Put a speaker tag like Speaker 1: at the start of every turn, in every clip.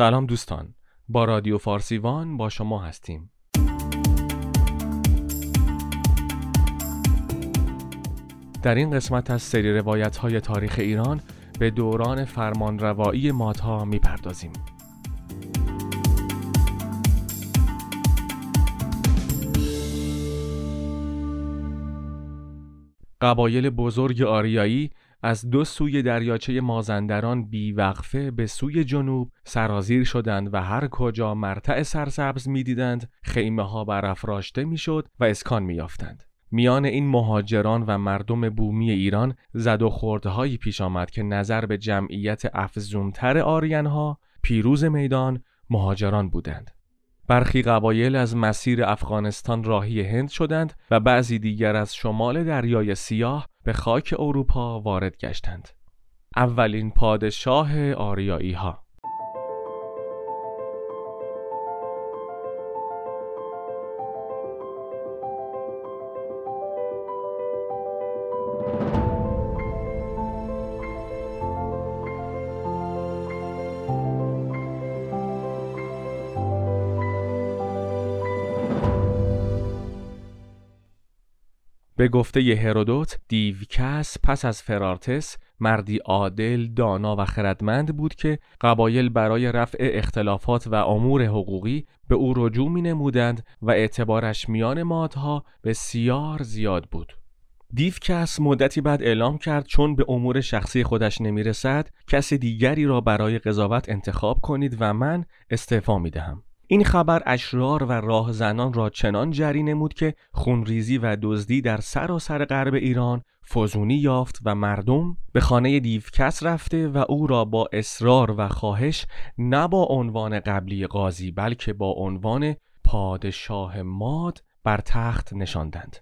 Speaker 1: سلام دوستان. با رادیو فارسیوان با شما هستیم. در این قسمت از سری روایت های تاریخ ایران به دوران فرمانروایی مادها می‌پردازیم. قبایل بزرگ آریایی از دو سوی دریاچه مازندران بیوقفه به سوی جنوب سرازیر شدند و هر کجا مرتع سرسبز می‌دیدند خیمه ها برافراشته می‌شد و اسکان میافتند. میان این مهاجران و مردم بومی ایران زد و خوردهایی پیش آمد که نظر به جمعیت افزونتر آریانها پیروز میدان مهاجران بودند. برخی قبایل از مسیر افغانستان راهی هند شدند و بعضی دیگر از شمال دریای سیاه به خاک اروپا وارد گشتند. اولین پادشاه آریایی ها به گفته هرودوت دیوکس پس از فرارتس مردی عادل، دانا و خردمند بود که قبایل برای رفع اختلافات و امور حقوقی به او رجوع می نمودند و اعتبارش میان مادها بسیار زیاد بود. دیوکس مدتی بعد اعلام کرد چون به امور شخصی خودش نمی رسد کسی دیگری را برای قضاوت انتخاب کنید و من استعفا می دهم. این خبر اشرار و راهزنان را چنان جری نمود که خونریزی و دزدی در سراسر غرب ایران فزونی یافت و مردم به خانه دیوکس رفته و او را با اصرار و خواهش نه با عنوان قبلی قاضی بلکه با عنوان پادشاه ماد بر تخت نشاندند.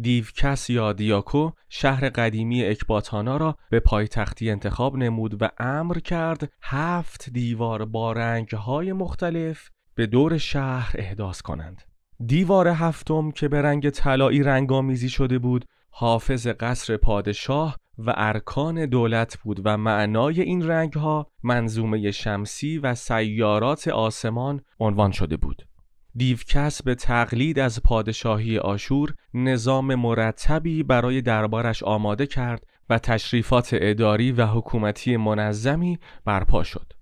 Speaker 1: دیوکس یا دیاکو شهر قدیمی اکباتانا را به پایتختی انتخاب نمود و امر کرد هفت دیوار با رنگهای مختلف به دور شهر احداث کنند. دیوار هفتم که به رنگ طلایی رنگامیزی شده بود حافظ قصر پادشاه و ارکان دولت بود و معنای این رنگها منظومه شمسی و سیارات آسمان عنوان شده بود. دیوکس به تقلید از پادشاهی آشور نظام مرتبی برای دربارش آماده کرد و تشریفات اداری و حکومتی منظمی برپا شد.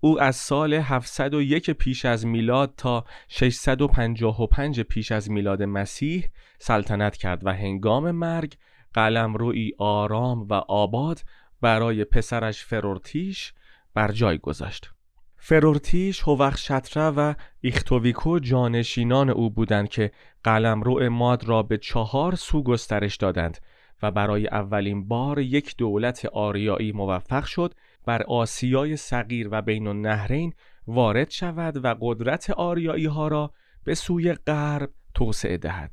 Speaker 1: او از سال 701 پیش از میلاد تا 655 پیش از میلاد مسیح سلطنت کرد و هنگام مرگ قلمروی آرام و آباد برای پسرش فرورتیش بر جای گذاشت. فرورتیش، هوخشتره و ایختویکو جانشینان او بودند که قلمرو ماد را به چهار سو گسترش دادند و برای اولین بار یک دولت آریایی موفق شد بر آسیای صغیر و بین النهرین وارد شود و قدرت آریایی ها را به سوی غرب توسعه دهد.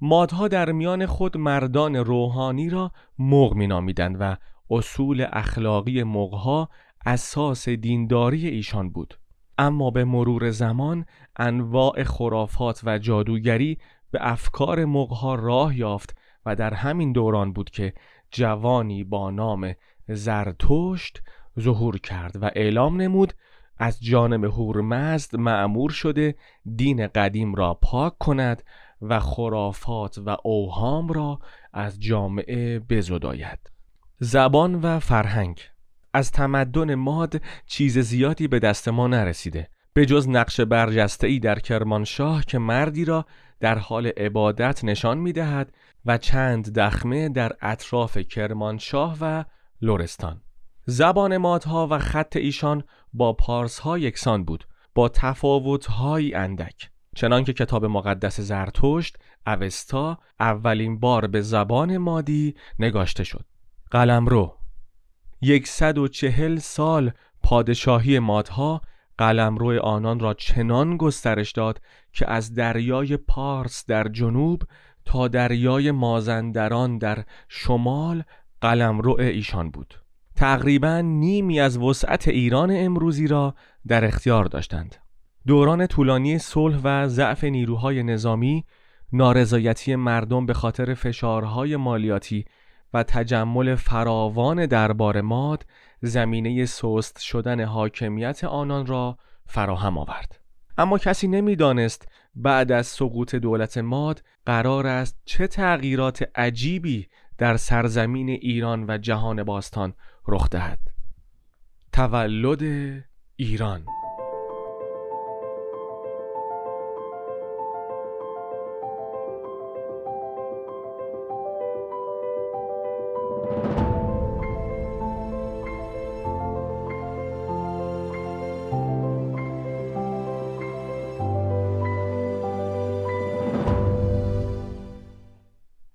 Speaker 1: مادها در میان خود مردان روحانی را مغ می نامیدند و اصول اخلاقی مغها اساس دینداری ایشان بود. اما به مرور زمان انواع خرافات و جادوگری به افکار مغها راه یافت و در همین دوران بود که جوانی با نام زرتشت ظهور کرد و اعلام نمود از جانب هورمزد معمور شده دین قدیم را پاک کند و خرافات و اوهام را از جامعه بزداید. زبان و فرهنگ از تمدن ماد چیز زیادی به دست ما نرسیده به جز نقش برجسته ای در کرمانشاه که مردی را در حال عبادت نشان می دهد و چند دخمه در اطراف کرمانشاه و لورستان زبان مادها و خط ایشان با پارس ها یکسان بود با تفاوت های اندک. چنانکه کتاب مقدس زرتشت اوستا اولین بار به زبان مادی نگاشته شد. قلمرو. یکصد و چهل سال پادشاهی مادها قلمرو آنان را چنان گسترش داد که از دریای پارس در جنوب تا دریای مازندران در شمال قلمرو ایشان بود. تقریبا نیمی از وسعت ایران امروزی را در اختیار داشتند. دوران طولانی صلح و ضعف نیروهای نظامی نارضایتی مردم به خاطر فشارهای مالیاتی و تجمل فراوان دربار ماد زمینه سست شدن حاکمیت آنان را فراهم آورد. اما کسی نمی‌دانست بعد از سقوط دولت ماد قرار است چه تغییرات عجیبی در سرزمین ایران و جهان باستان رخ دهد. تولد ایران.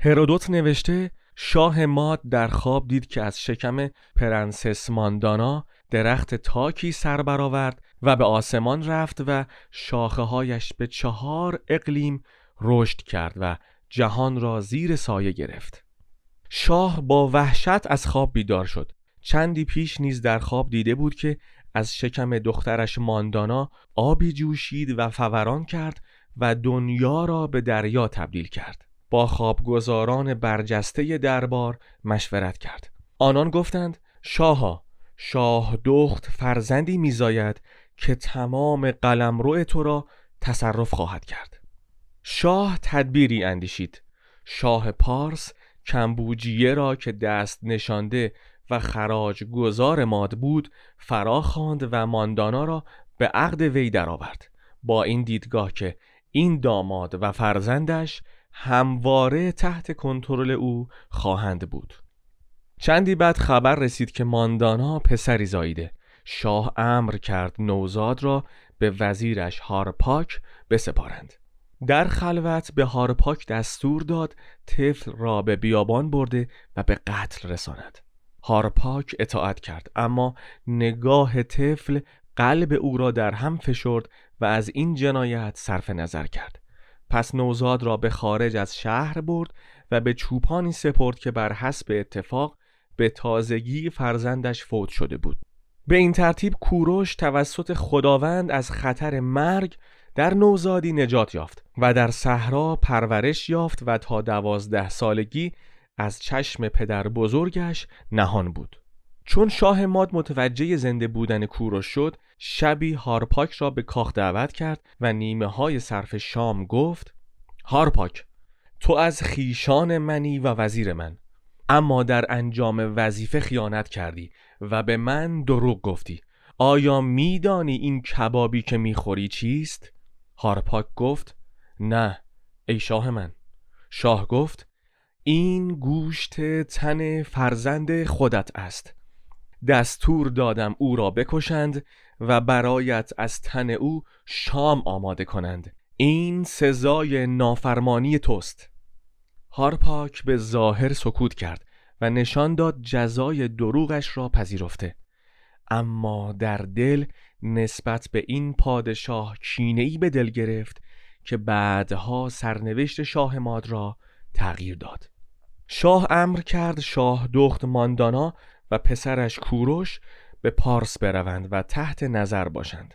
Speaker 1: هرودوت نوشته شاه ماد در خواب دید که از شکم پرنسس ماندانا درخت تاکی سر برآورد و به آسمان رفت و شاخه هایش به چهار اقلیم رشد کرد و جهان را زیر سایه گرفت. شاه با وحشت از خواب بیدار شد. چندی پیش نیز در خواب دیده بود که از شکم دخترش ماندانا آبی جوشید و فوران کرد و دنیا را به دریا تبدیل کرد. با خوابگزاران برجسته دربار مشورت کرد. آنان گفتند شاها شاه دخت فرزندی میزاید که تمام قلمرو تو را تصرف خواهد کرد. شاه تدبیری اندیشید. شاه پارس کمبوجیه را که دست نشانده و خراج گذار ماد بود فرا خواند و ماندانا را به عقد وی درآورد. با این دیدگاه که این داماد و فرزندش همواره تحت کنترل او خواهند بود. چندی بعد خبر رسید که ماندانا پسری زاییده. شاه امر کرد نوزاد را به وزیرش هارپاک بسپارند. در خلوت به هارپاک دستور داد طفل را به بیابان برده و به قتل رساند. هارپاک اطاعت کرد اما نگاه طفل قلب او را در هم فشرد و از این جنایت صرف نظر کرد. پس نوزاد را به خارج از شهر برد و به چوپانی سپرد که بر حسب اتفاق به تازگی فرزندش فوت شده بود. به این ترتیب کوروش توسط خداوند از خطر مرگ در نوزادی نجات یافت و در صحرا پرورش یافت و تا دوازده سالگی از چشم پدر بزرگش نهان بود. چون شاه ماد متوجه زنده بودن کوروش شد شبی هارپاک را به کاخ دعوت کرد و نیمه های صرف شام گفت هارپاک تو از خیشان منی و وزیر من اما در انجام وظیفه خیانت کردی و به من دروغ گفتی. آیا میدانی این کبابی که می‌خوری چیست؟ هارپاک گفت نه ای شاه من. شاه گفت این گوشت تن فرزند خودت است. دستور دادم او را بکشند و برایت از تن او شام آماده کنند. این سزای نافرمانی توست. هارپاک به ظاهر سکوت کرد و نشان داد جزای دروغش را پذیرفته. اما در دل نسبت به این پادشاه کینه‌ای به دل گرفت که بعدها سرنوشت شاه ماد را تغییر داد. شاه امر کرد شاه دخت ماندانا و پسرش کوروش به پارس بروند و تحت نظر باشند.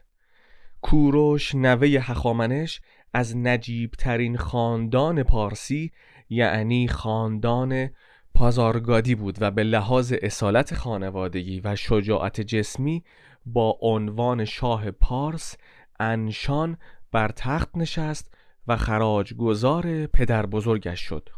Speaker 1: کوروش نوه هخامنش از نجیب ترین خاندان پارسی یعنی خاندان پازارگادی بود و به لحاظ اصالت خانوادگی و شجاعت جسمی با عنوان شاه پارس انشان بر تخت نشست و خراج گذار پدر بزرگش شد.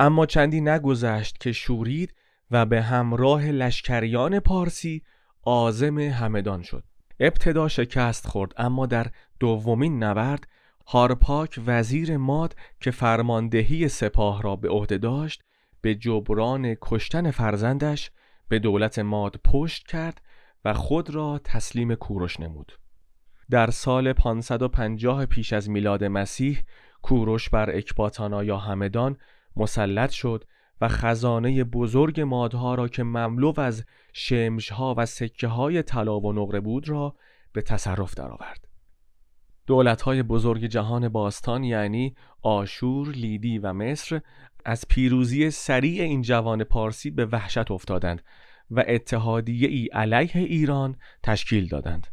Speaker 1: اما چندی نگذشت که شورید و به همراه لشکریان پارسی آزم همدان شد. ابتدا شکست خورد اما در دومین نبرد هارپاک وزیر ماد که فرماندهی سپاه را به عهده داشت به جبران کشتن فرزندش به دولت ماد پشت کرد و خود را تسلیم کوروش نمود. در سال 550 پیش از میلاد مسیح کوروش بر اکباتانا یا همدان مسلط شد و خزانه بزرگ مادها را که مملو از شمشها و سکه های طلا و نقره بود را به تصرف درآورد. های بزرگ جهان باستان یعنی آشور، لیدی و مصر از پیروزی سریع این جوان پارسی به وحشت افتادند و اتحادیه ای علیه ایران تشکیل دادند.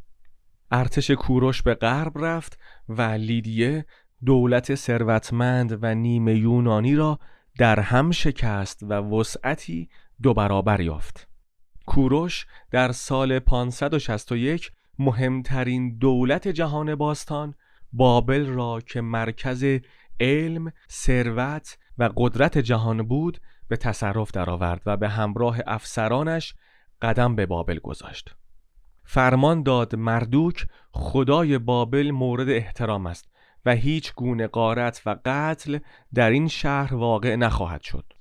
Speaker 1: ارتش کوروش به غرب رفت و لیدیه دولت ثروتمند و نیمه یونانی را در هم شکست و وسعتی دو برابر یافت کوروش در سال 561 مهمترین دولت جهان باستان بابل را که مرکز علم، ثروت و قدرت جهان بود به تصرف درآورد و به همراه افسرانش قدم به بابل گذاشت. فرمان داد مردوک خدای بابل مورد احترام است و هیچ گونه قارت و قتل در این شهر واقع نخواهد شد.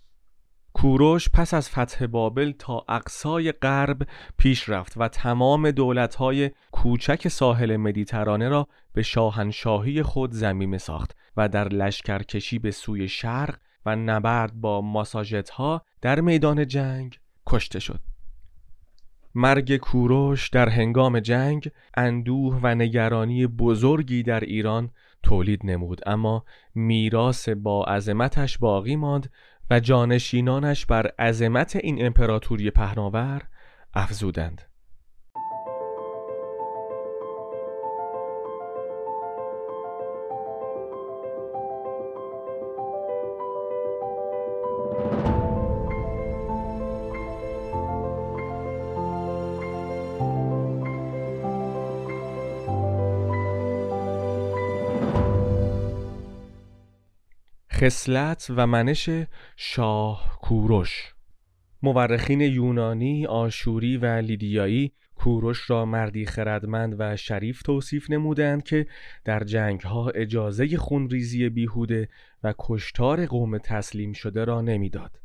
Speaker 1: کوروش پس از فتح بابل تا اقصای غرب پیش رفت و تمام دولتهای کوچک ساحل مدیترانه را به شاهنشاهی خود زمینه ساخت و در لشکرکشی به سوی شرق و نبرد با ماساژت ها در میدان جنگ کشته شد. مرگ کوروش در هنگام جنگ اندوه و نگرانی بزرگی در ایران تولید نمود اما میراث با عظمتش باقی ماند و جانشینانش بر عظمت این امپراتوری پهناور افزودند. خصلت و منش شاه کوروش مورخین یونانی، آشوری و لیدیایی کوروش را مردی خردمند و شریف توصیف نمودند که در جنگها اجازه خونریزی بیهوده و کشتار قوم تسلیم شده را نمی‌داد.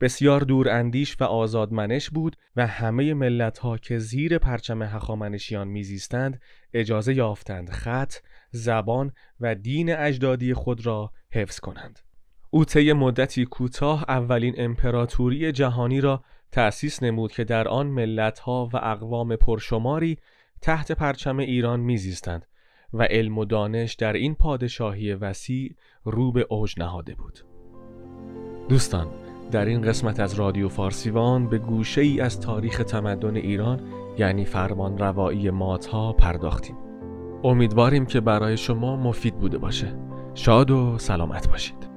Speaker 1: بسیار دور اندیش و آزادمنش بود و همه ملت ها که زیر پرچم هخامنشیان میزیستند اجازه یافتند خط، زبان و دین اجدادی خود را حفظ کنند. او طی مدتی کوتاه اولین امپراتوری جهانی را تأسیس نمود که در آن ملتها و اقوام پرشماری تحت پرچم ایران میزیستند و علم و دانش در این پادشاهی وسیع رو به اوج نهاده بود. دوستان در این قسمت از رادیو فارسیوان به گوشه ای از تاریخ تمدن ایران یعنی فرمان روایی ماتها پرداختیم. امیدواریم که برای شما مفید بوده باشه. شاد و سلامت باشید.